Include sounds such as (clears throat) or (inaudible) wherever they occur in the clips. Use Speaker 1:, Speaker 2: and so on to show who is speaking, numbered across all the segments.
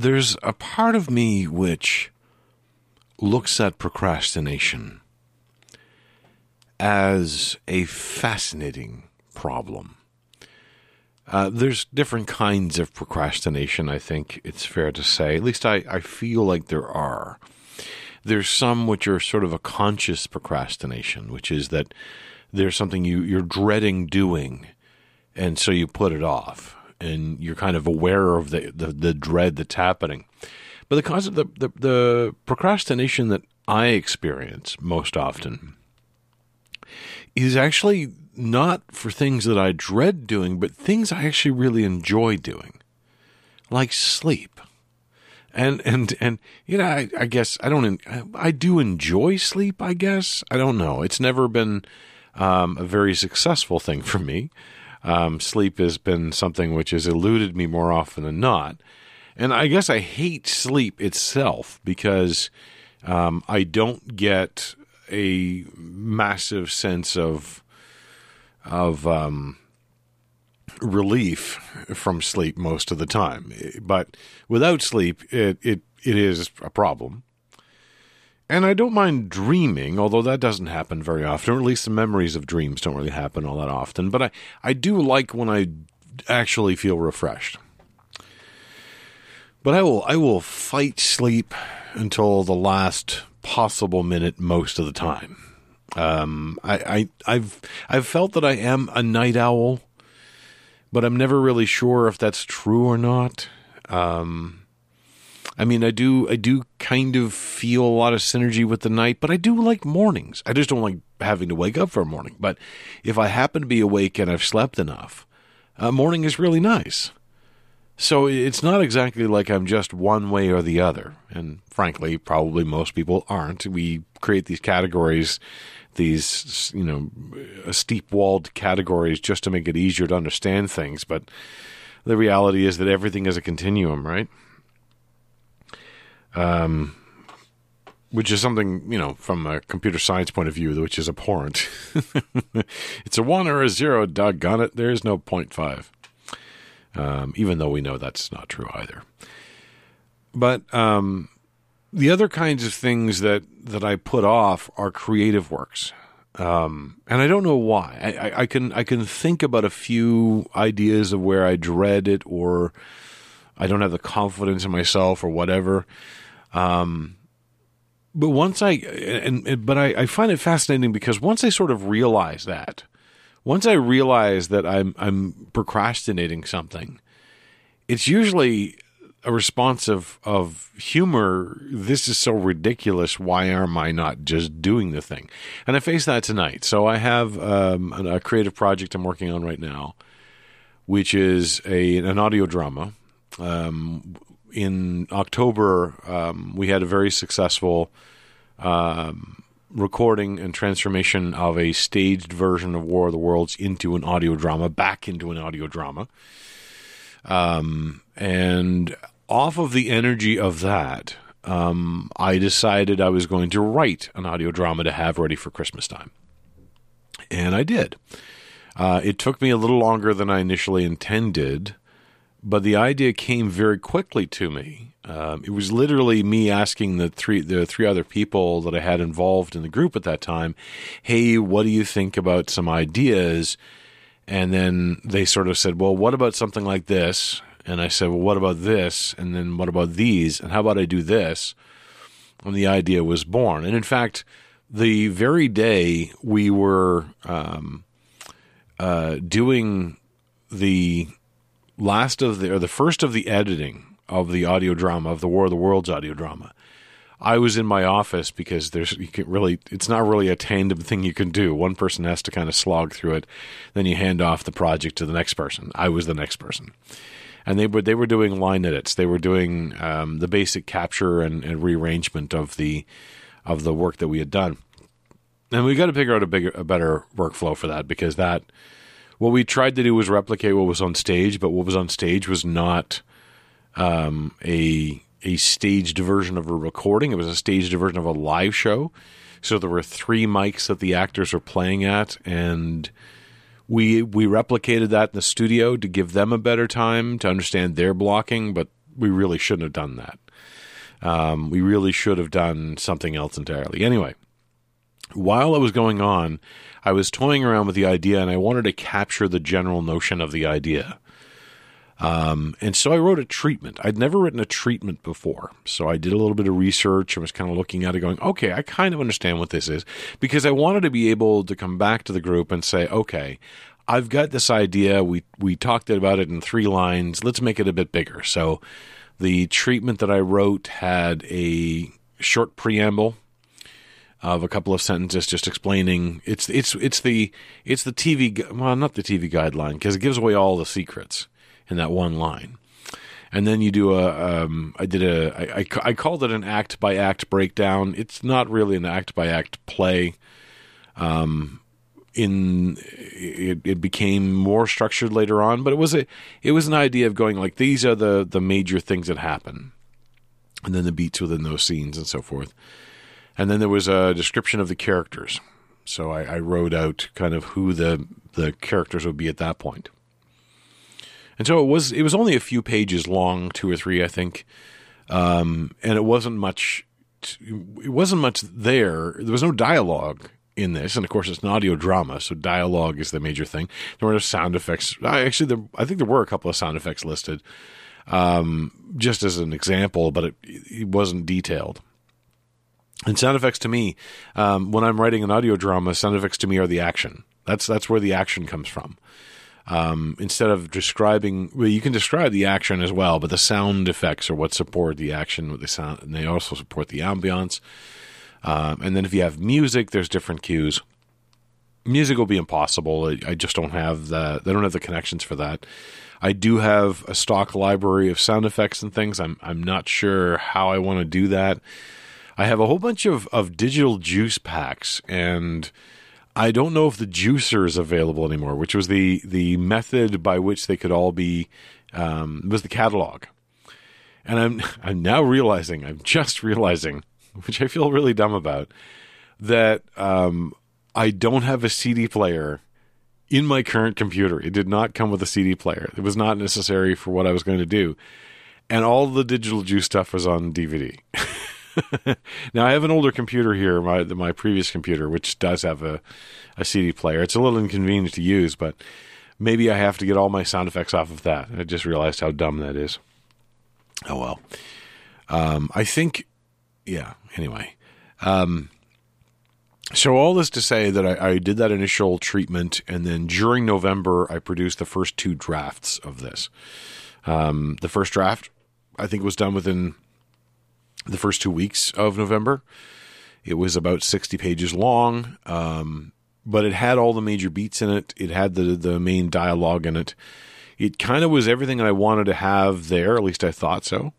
Speaker 1: there's a part of me which looks at procrastination as a fascinating problem. Uh, there's different kinds of procrastination, I think it's fair to say. At least I, I feel like there are. There's some which are sort of a conscious procrastination, which is that there's something you, you're dreading doing, and so you put it off, and you're kind of aware of the, the, the dread that's happening. But the concept, the, the, the procrastination that I experience most often is actually not for things that I dread doing, but things I actually really enjoy doing, like sleep. And and and you know, I, I guess I don't. I do enjoy sleep. I guess I don't know. It's never been um, a very successful thing for me. Um, sleep has been something which has eluded me more often than not. And I guess I hate sleep itself because um, I don't get a massive sense of of um, relief from sleep most of the time. But without sleep, it it, it is a problem. And I don't mind dreaming, although that doesn't happen very often, or at least the memories of dreams don't really happen all that often. But I, I do like when I actually feel refreshed. But I will I will fight sleep until the last possible minute most of the time. Um, I, I have I've felt that I am a night owl, but I'm never really sure if that's true or not. Um, I mean, I do I do kind of feel a lot of synergy with the night, but I do like mornings. I just don't like having to wake up for a morning. But if I happen to be awake and I've slept enough, a morning is really nice. So it's not exactly like I'm just one way or the other. And frankly, probably most people aren't. We create these categories, these, you know, uh, steep walled categories just to make it easier to understand things. But the reality is that everything is a continuum, right? Um, which is something, you know, from a computer science point of view, which is abhorrent. (laughs) it's a one or a zero, doggone it. There is no point five um, even though we know that's not true either. But um, the other kinds of things that, that I put off are creative works. Um, and I don't know why. I, I, can I can think about a few ideas of where I dread it, or I don't have the confidence in myself, or whatever. Um, but once I and, and but I, I, find it fascinating because once I sort of realize that, once I realize that I'm I'm procrastinating something, it's usually a response of, of humor. This is so ridiculous. Why am I not just doing the thing? And I face that tonight. So I have um, a creative project I'm working on right now, which is a an audio drama. Um, in October, um, we had a very successful um, recording and transformation of a staged version of War of the Worlds into an audio drama, back into an audio drama. Um, and off of the energy of that, um, I decided I was going to write an audio drama to have ready for Christmas time. And I did. Uh, it took me a little longer than I initially intended, but the idea came very quickly to me um, it was literally me asking the three the three other people that I had involved in the group at that time, "Hey, what do you think about some ideas?" And then they sort of said, "Well, what about something like this?" And I said, "Well, what about this?" And then what about these? And how about I do this? And the idea was born. And in fact, the very day we were um, uh, doing the last of the or the first of the editing of the audio drama of the War of the Worlds audio drama. I was in my office because there's you can really it's not really a tandem thing you can do. One person has to kind of slog through it, then you hand off the project to the next person. I was the next person, and they were they were doing line edits. They were doing um, the basic capture and, and, rearrangement of the of the work that we had done, and we got to figure out a bigger a better workflow for that because that what we tried to do was replicate what was on stage, but what was on stage was not um, a a staged version of a recording. It was a staged version of a live show. So there were three mics that the actors were playing at, and we we replicated that in the studio to give them a better time to understand their blocking. But we really shouldn't have done that. Um, we really should have done something else entirely. Anyway, while it was going on, I was toying around with the idea and I wanted to capture the general notion of the idea. Um, and so I wrote a treatment. I'd never written a treatment before. So I did a little bit of research and was kind of looking at it going, okay, I kind of understand what this is because I wanted to be able to come back to the group and say, okay, I've got this idea. We, we talked about it in three lines. Let's make it a bit bigger. So the treatment that I wrote had a short preamble of a couple of sentences just explaining it's it's it's the it's the TV well not the TV guideline because it gives away all the secrets in that one line. And then you do a um, I did a I, I, I called it an act by act breakdown. It's not really an act by act play. Um, in it, it became more structured later on, but it was a it was an idea of going like these are the the major things that happen, and then the beats within those scenes and so forth. And then there was a description of the characters. So I, I wrote out kind of who the the characters would be at that point. And so it was it was only a few pages long, two or three, I think, um, and it wasn't much. It wasn't much there. There was no dialogue in this, and of course, it's an audio drama, so dialogue is the major thing. There were no sound effects. I actually, there, I think there were a couple of sound effects listed, um, just as an example, but it, it wasn't detailed. And sound effects to me, um, when I'm writing an audio drama, sound effects to me are the action. That's that's where the action comes from. Um, instead of describing, well, you can describe the action as well, but the sound effects are what support the action with the sound, and they also support the ambiance. Um, and then if you have music, there's different cues. Music will be impossible. I, I just don't have the. They don't have the connections for that. I do have a stock library of sound effects and things. I'm I'm not sure how I want to do that. I have a whole bunch of, of digital juice packs, and I don't know if the juicer is available anymore, which was the, the method by which they could all be, um, was the catalog. And I'm, (laughs) I'm now realizing, I'm just realizing, (laughs) which I feel really dumb about, that um, I don't have a CD player in my current computer. It did not come with a CD player. It was not necessary for what I was going to do. And all the digital juice stuff was on DVD. (laughs) (laughs) now I have an older computer here, my my previous computer, which does have a, a CD player. It's a little inconvenient to use, but maybe I have to get all my sound effects off of that. I just realized how dumb that is. Oh well. Um, I think, yeah. Anyway, um, so all this to say that I, I, did that initial treatment, and then during November, I produced the first two drafts of this. Um, the first draft, I think, was done within the first two weeks of November. It was about 60 pages long, um, but it had all the major beats in it. It had the, the main dialogue in it. It kind of was everything that I wanted to have there, at least I thought so.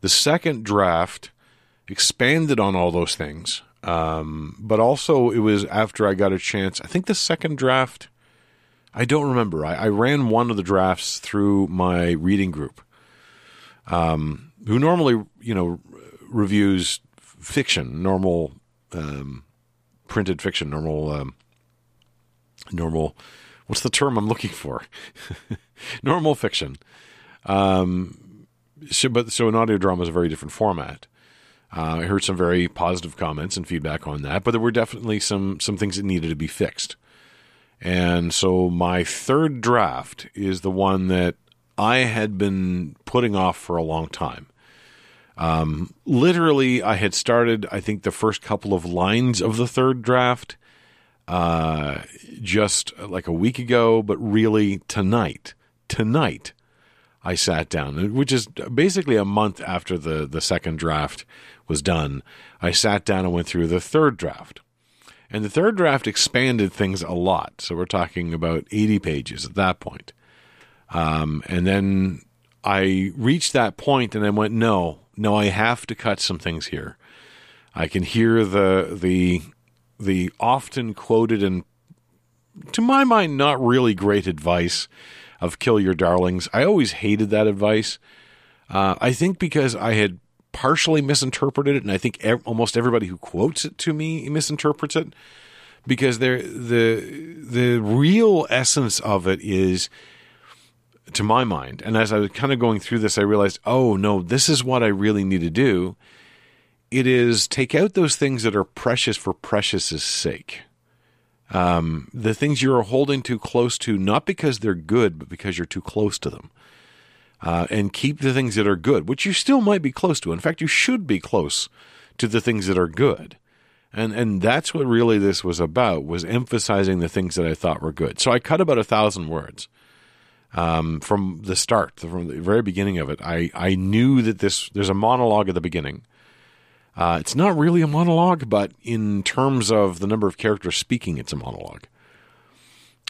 Speaker 1: The second draft expanded on all those things, um, but also it was after I got a chance. I think the second draft, I don't remember. I, I ran one of the drafts through my reading group, um, who normally, you know, reviews fiction, normal um, printed fiction, normal um, normal. What's the term I'm looking for? (laughs) normal fiction. Um, so, but so an audio drama is a very different format. Uh, I heard some very positive comments and feedback on that, but there were definitely some some things that needed to be fixed. And so my third draft is the one that I had been putting off for a long time. Um, literally, I had started, I think, the first couple of lines of the third draft uh, just like a week ago, but really tonight, tonight, I sat down, which is basically a month after the, the second draft was done. I sat down and went through the third draft. And the third draft expanded things a lot. So we're talking about 80 pages at that point. Um, and then I reached that point and I went, no, no, I have to cut some things here. I can hear the the the often quoted and to my mind not really great advice of kill your darlings. I always hated that advice. Uh, I think because I had partially misinterpreted it, and I think almost everybody who quotes it to me misinterprets it because the the real essence of it is to my mind. And as I was kind of going through this, I realized, oh no, this is what I really need to do. It is take out those things that are precious for precious's sake. Um, the things you're holding too close to, not because they're good, but because you're too close to them. Uh, and keep the things that are good, which you still might be close to. In fact, you should be close to the things that are good. And and that's what really this was about was emphasizing the things that I thought were good. So I cut about a thousand words um, from the start, from the very beginning of it. I I knew that this there's a monologue at the beginning. Uh, it's not really a monologue, but in terms of the number of characters speaking, it's a monologue.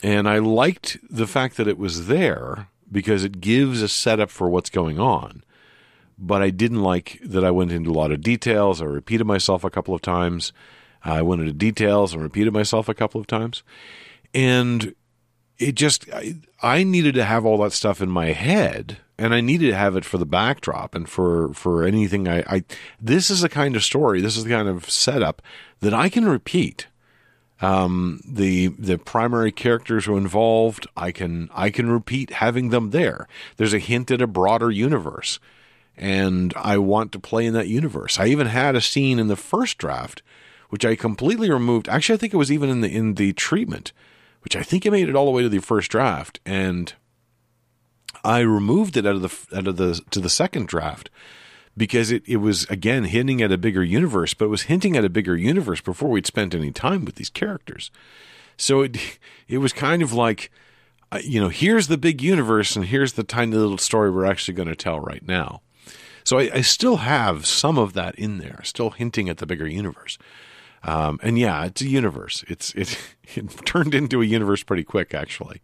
Speaker 1: And I liked the fact that it was there because it gives a setup for what's going on. But I didn't like that I went into a lot of details. I repeated myself a couple of times. I went into details and repeated myself a couple of times. And it just, I, I needed to have all that stuff in my head and I needed to have it for the backdrop and for, for anything I, I, this is the kind of story, this is the kind of setup that I can repeat. Um, the the primary characters who are involved, I can I can repeat having them there. There's a hint at a broader universe, and I want to play in that universe. I even had a scene in the first draft, which I completely removed. Actually, I think it was even in the in the treatment, which I think it made it all the way to the first draft, and I removed it out of the out of the to the second draft because it, it was again hinting at a bigger universe, but it was hinting at a bigger universe before we'd spent any time with these characters. So it (laughs) it was kind of like, uh, you know, here's the big universe, and here's the tiny little story we're actually going to tell right now. So I, I, still have some of that in there, still hinting at the bigger universe. Um, and yeah, it's a universe. It's it, (laughs) it turned into a universe pretty quick, actually,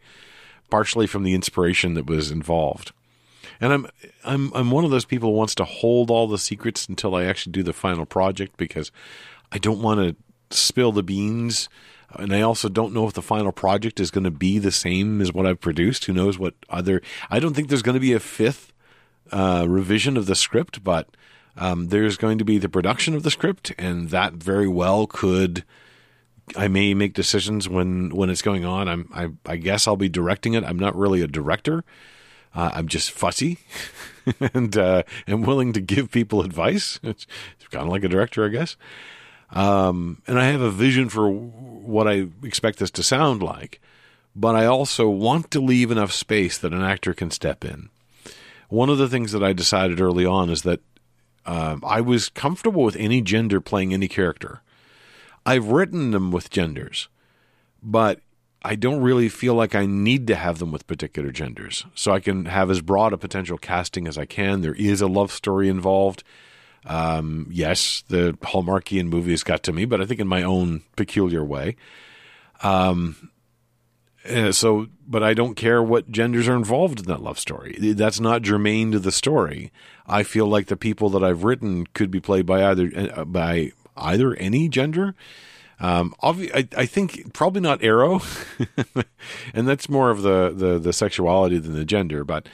Speaker 1: partially from the inspiration that was involved. And I'm I'm I'm one of those people who wants to hold all the secrets until I actually do the final project because I don't want to spill the beans. And I also don't know if the final project is going to be the same as what I've produced. Who knows what other? I don't think there's going to be a fifth uh, revision of the script, but um, there's going to be the production of the script, and that very well could. I may make decisions when when it's going on. I'm I, I guess I'll be directing it. I'm not really a director. Uh, I'm just fussy (laughs) and uh, willing to give people advice. It's, it's kind of like a director, I guess. Um, and I have a vision for what I expect this to sound like, but I also want to leave enough space that an actor can step in. One of the things that I decided early on is that um, I was comfortable with any gender playing any character. I've written them with genders, but I don't really feel like I need to have them with particular genders. So I can have as broad a potential casting as I can. There is a love story involved. Um, yes, the Hallmarkian movies got to me, but I think in my own peculiar way. Um, uh, so, but I don't care what genders are involved in that love story. That's not germane to the story. I feel like the people that I've written could be played by either uh, by either any gender. Um, obvi- I, I, think probably not aro, (laughs) and that's more of the, the, the sexuality than the gender. But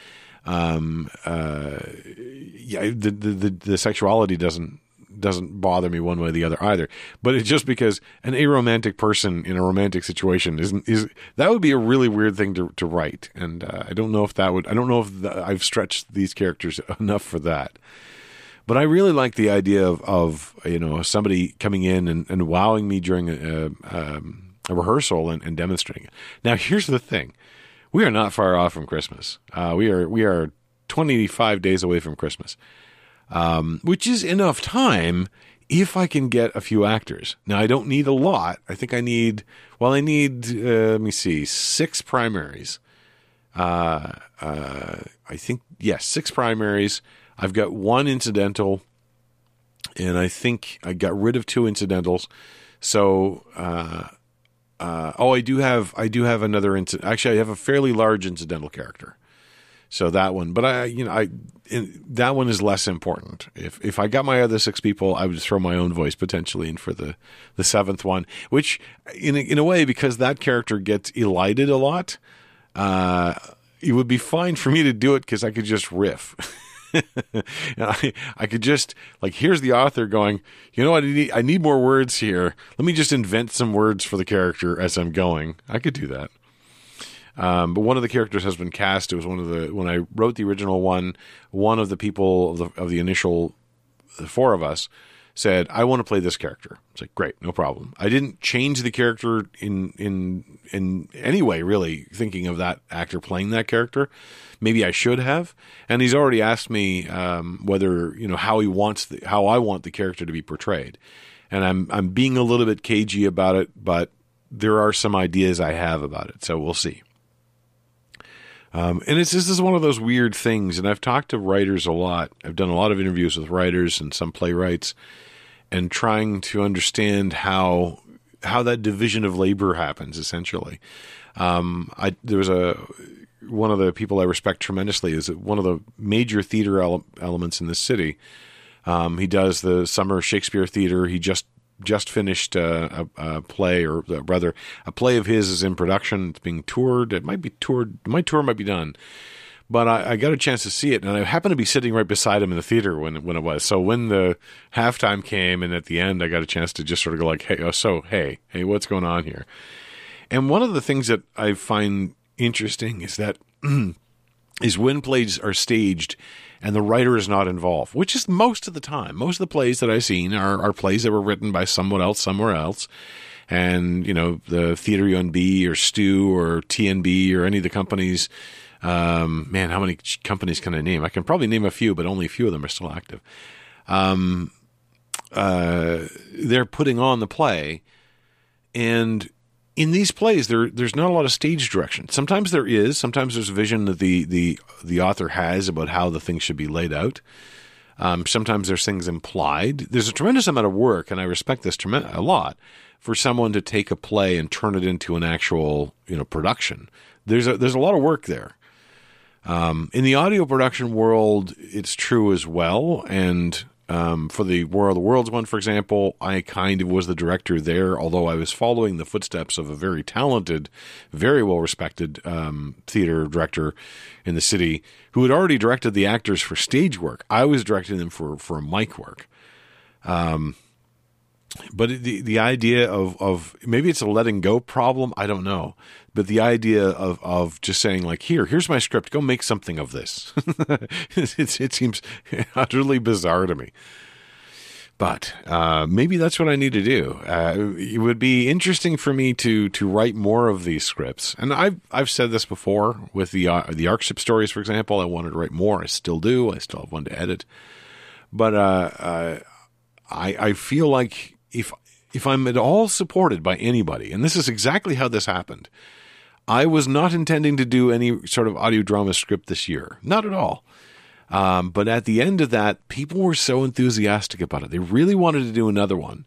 Speaker 1: um, uh, yeah, the, the the sexuality doesn't doesn't bother me one way or the other either. But it's just because an aromantic person in a romantic situation isn't is that would be a really weird thing to to write, and uh, I don't know if that would. I don't know if the, I've stretched these characters (laughs) enough for that. But I really like the idea of, of you know somebody coming in and, and wowing me during a, um, a rehearsal and, and, demonstrating it. Now, here's the thing: we are not far off from Christmas. Uh, we are we are 25 days away from Christmas, um, which is enough time if I can get a few actors. Now, I don't need a lot. I think I need well, I need uh, let me see, six primaries. Uh, uh I think yes, six primaries I've got one incidental, and I think I got rid of two incidentals. So, uh, uh, oh, I do have I do have another incident. Actually, I have a fairly large incidental character. So that one, but I, you know, I in, that one is less important. If if I got my other six people, I would throw my own voice potentially in for the the seventh one, which in a, in a way because that character gets elided a lot, uh, it would be fine for me to do it because I could just riff. (laughs) I, I could just like here's the author going, you know what? I need, I need more words here. Let me just invent some words for the character as I'm going. I could do that. Um, but one of the characters has been cast. It was one of the when I wrote the original one. One of the people of the, of the initial the four of us said, "I want to play this character." It's like, "Great, no problem." I didn't change the character in in in any way, really, thinking of that actor playing that character. Maybe I should have. And he's already asked me um, whether you know how he wants the, how I want the character to be portrayed, and I'm I'm being a little bit cagey about it, but there are some ideas I have about it, so we'll see. Um, and it's this is one of those weird things, and I've talked to writers a lot. I've done a lot of interviews with writers and some playwrights, and trying to understand how how that division of labor happens. Essentially, um, I there was a one of the people I respect tremendously is one of the major theater ele- elements in this city. Um, he does the summer Shakespeare theater. He just just finished a, a, a, play, or uh, rather, a play of his is in production. It's being toured. It might be toured. My tour might be done, but I, I, got a chance to see it, and I happened to be sitting right beside him in the theater when when it was. So when the halftime came, and at the end, I got a chance to just sort of go like, "Hey, oh, so hey, hey, what's going on here?" And one of the things that I find interesting is that (clears throat) is when plays are staged and the writer is not involved, which is most of the time. Most of the plays that I've seen are, are plays that were written by someone else somewhere else. And, you know, the Theater UNB or Stu or TNB or any of the companies. Um, man, how many companies can I name? I can probably name a few, but only a few of them are still active. Um, uh, they're putting on the play. And in these plays, there there's not a lot of stage direction. Sometimes there is. Sometimes there's a vision that the the the author has about how the thing should be laid out. Um, sometimes there's things implied. There's a tremendous amount of work, and I respect this a lot for someone to take a play and turn it into an actual you know production. There's a there's a lot of work there. Um, in the audio production world, it's true as well, and um, for the War of the Worlds one, for example, I kind of was the director there, although I was following the footsteps of a very talented, very well respected um, theater director in the city who had already directed the actors for stage work. I was directing them for, for mic work. Um, but the the idea of of maybe it's a letting go problem. I don't know, but the idea of of just saying like here here's my script, go make something of this. (laughs) it, it seems (laughs) utterly bizarre to me. But uh, maybe that's what I need to do. Uh, it would be interesting for me to to write more of these scripts, and I've I've said this before with the uh, the Arkship stories, for example. I wanted to write more. I still do. I still have one to edit, but uh, uh, I I feel like if if I'm at all supported by anybody, and this is exactly how this happened, I was not intending to do any sort of audio drama script this year, not at all. Um, but at the end of that, people were so enthusiastic about it; they really wanted to do another one.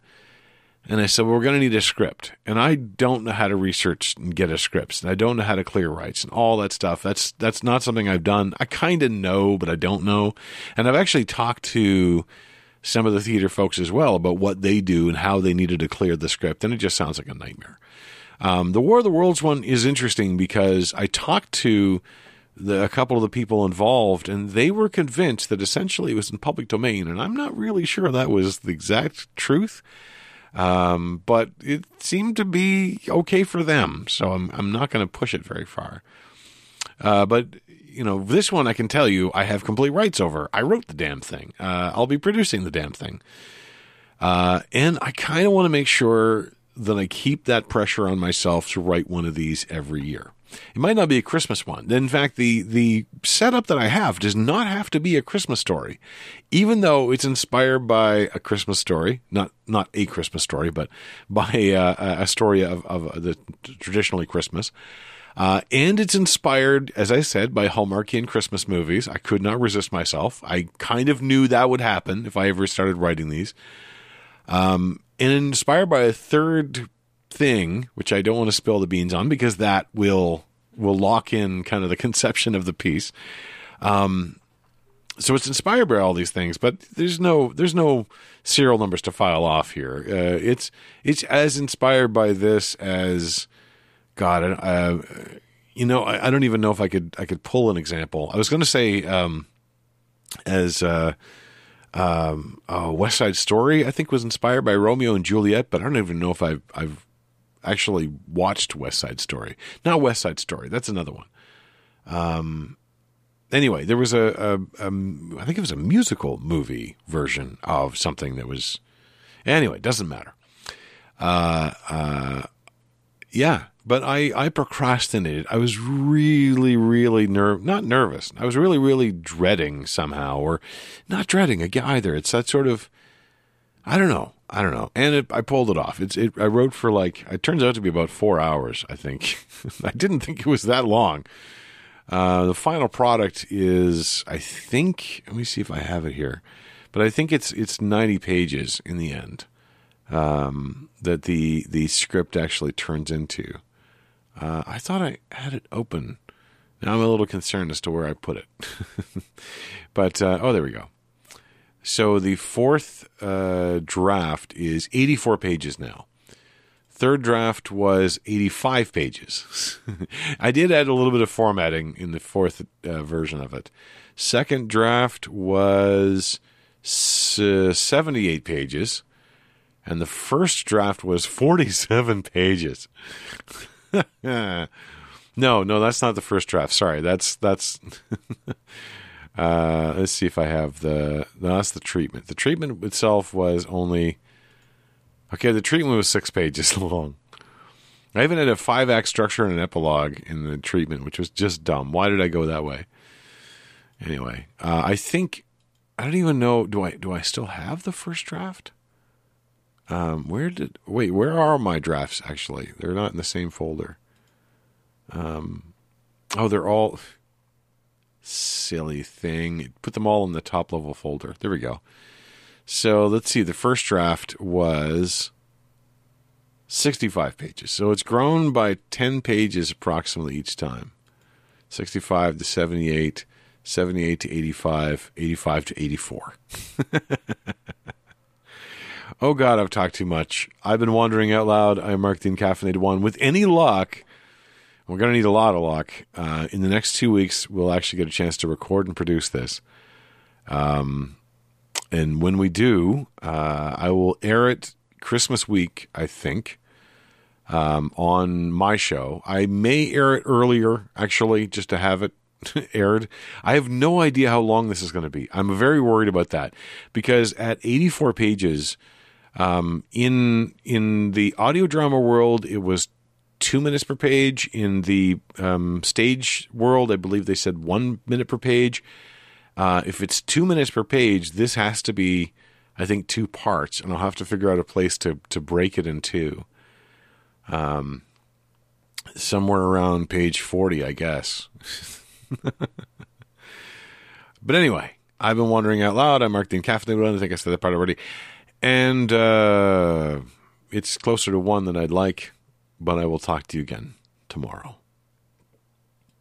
Speaker 1: And I said, well, we're going to need a script. And I don't know how to research and get a script. And I don't know how to clear rights and all that stuff. That's, that's not something I've done. I kind of know, but I don't know. And I've actually talked to some of the theater folks as well about what they do and how they needed to clear the script, and it just sounds like a nightmare. Um, the War of the Worlds one is interesting because I talked to the, a couple of the people involved, and they were convinced that essentially it was in public domain, and I'm not really sure that was the exact truth. Um, but it seemed to be okay for them, so I'm I'm not going to push it very far. Uh, but you know, this one I can tell you I have complete rights over. I wrote the damn thing. Uh, I'll be producing the damn thing. Uh, and I kind of want to make sure that I keep that pressure on myself to write one of these every year. It might not be a Christmas one. In fact, the the setup that I have does not have to be a Christmas story, even though it's inspired by a Christmas story, not not a Christmas story, but (laughs) by uh, a story of, of the traditionally Christmas. Uh, and it's inspired, as I said, by Hallmarkian Christmas movies. I could not resist myself. I kind of knew that would happen if I ever started writing these. Um, and inspired by a third thing, which I don't want to spill the beans on because that will will lock in kind of the (laughs) conception of the piece. Um, so it's inspired by all these things, but there's no there's no serial numbers to file off here. Uh, it's it's as inspired by this as God, you know, I, I, don't even know if I could I could pull an example. I was going to say um, as uh, um, uh, West Side Story, I think was inspired by Romeo and Juliet, but I don't even know if I've I've actually watched West Side Story. Not West Side Story. That's another one. Um, anyway, there was a, a, a I think it was a musical movie version of something that was. Anyway, doesn't matter. Uh, uh, yeah, but I, I procrastinated. I was really, really ner- not nervous. I was really, really dreading somehow, or not dreading either. It's that sort of, I don't know, I don't know. And it, I pulled it off. It's, it, I wrote for like, it turns out to be about four hours. I think (laughs) I didn't think it was that long. Uh, the final product is, I think, let me see if I have it here, but I think it's it's 90 pages in the end um, that the the script actually turns into. Uh, I thought I had it open. Now I'm a little concerned as to where I put it. (laughs) but uh, oh, there we go. So the fourth uh, draft is 84 pages now. Third draft was 85 pages. (laughs) I did add a little bit of formatting in the fourth uh, version of it. Second draft was uh, 78 pages. And the first draft was 47 (laughs) pages. (laughs) no, no, that's not the first draft. Sorry, that's that's. (laughs) uh, let's see if I have the. No, that's the treatment. The treatment itself was only Okay, the treatment was six pages long. I even had a five act structure and an epilogue in the treatment, which was just dumb. Why did I go that way? Anyway, uh, I think I don't even know. Do I do I still have the first draft? Um, where did wait? Where are my drafts? Actually, they're not in the same folder. Um, oh, they're all silly thing. Put them all in the top level folder. There we go. So let's see. The first draft was 65 pages. So it's grown by 10 pages approximately each time 65 to 78, 78 to 85, 85 to 84. (laughs) oh, God, I've talked too much. I've been wandering out loud. I'm Mark the Caffeinated One. With any luck, we're going to need a lot of luck. Uh, in the next two weeks, we'll actually get a chance to record and produce this. Um, and when we do, uh, I will air it Christmas week, I think, um, on my show. I may air it earlier, actually, just to have it (laughs) aired. I have no idea how long this is going to be. I'm very worried about that because at 84 pages, um, in in the audio drama world, it was two minutes per page. In the um, stage world, I believe they said one minute per page. Uh, if it's two minutes per page, this has to be, I think, two parts, and I'll have to figure out a place to to break it in two. Um, somewhere around page forty, I guess. (laughs) but anyway, I've been wondering out loud. I'm Mark the Caffeinated. I think I said that part already, and uh, it's closer to one than I'd like. But I will talk to you again tomorrow.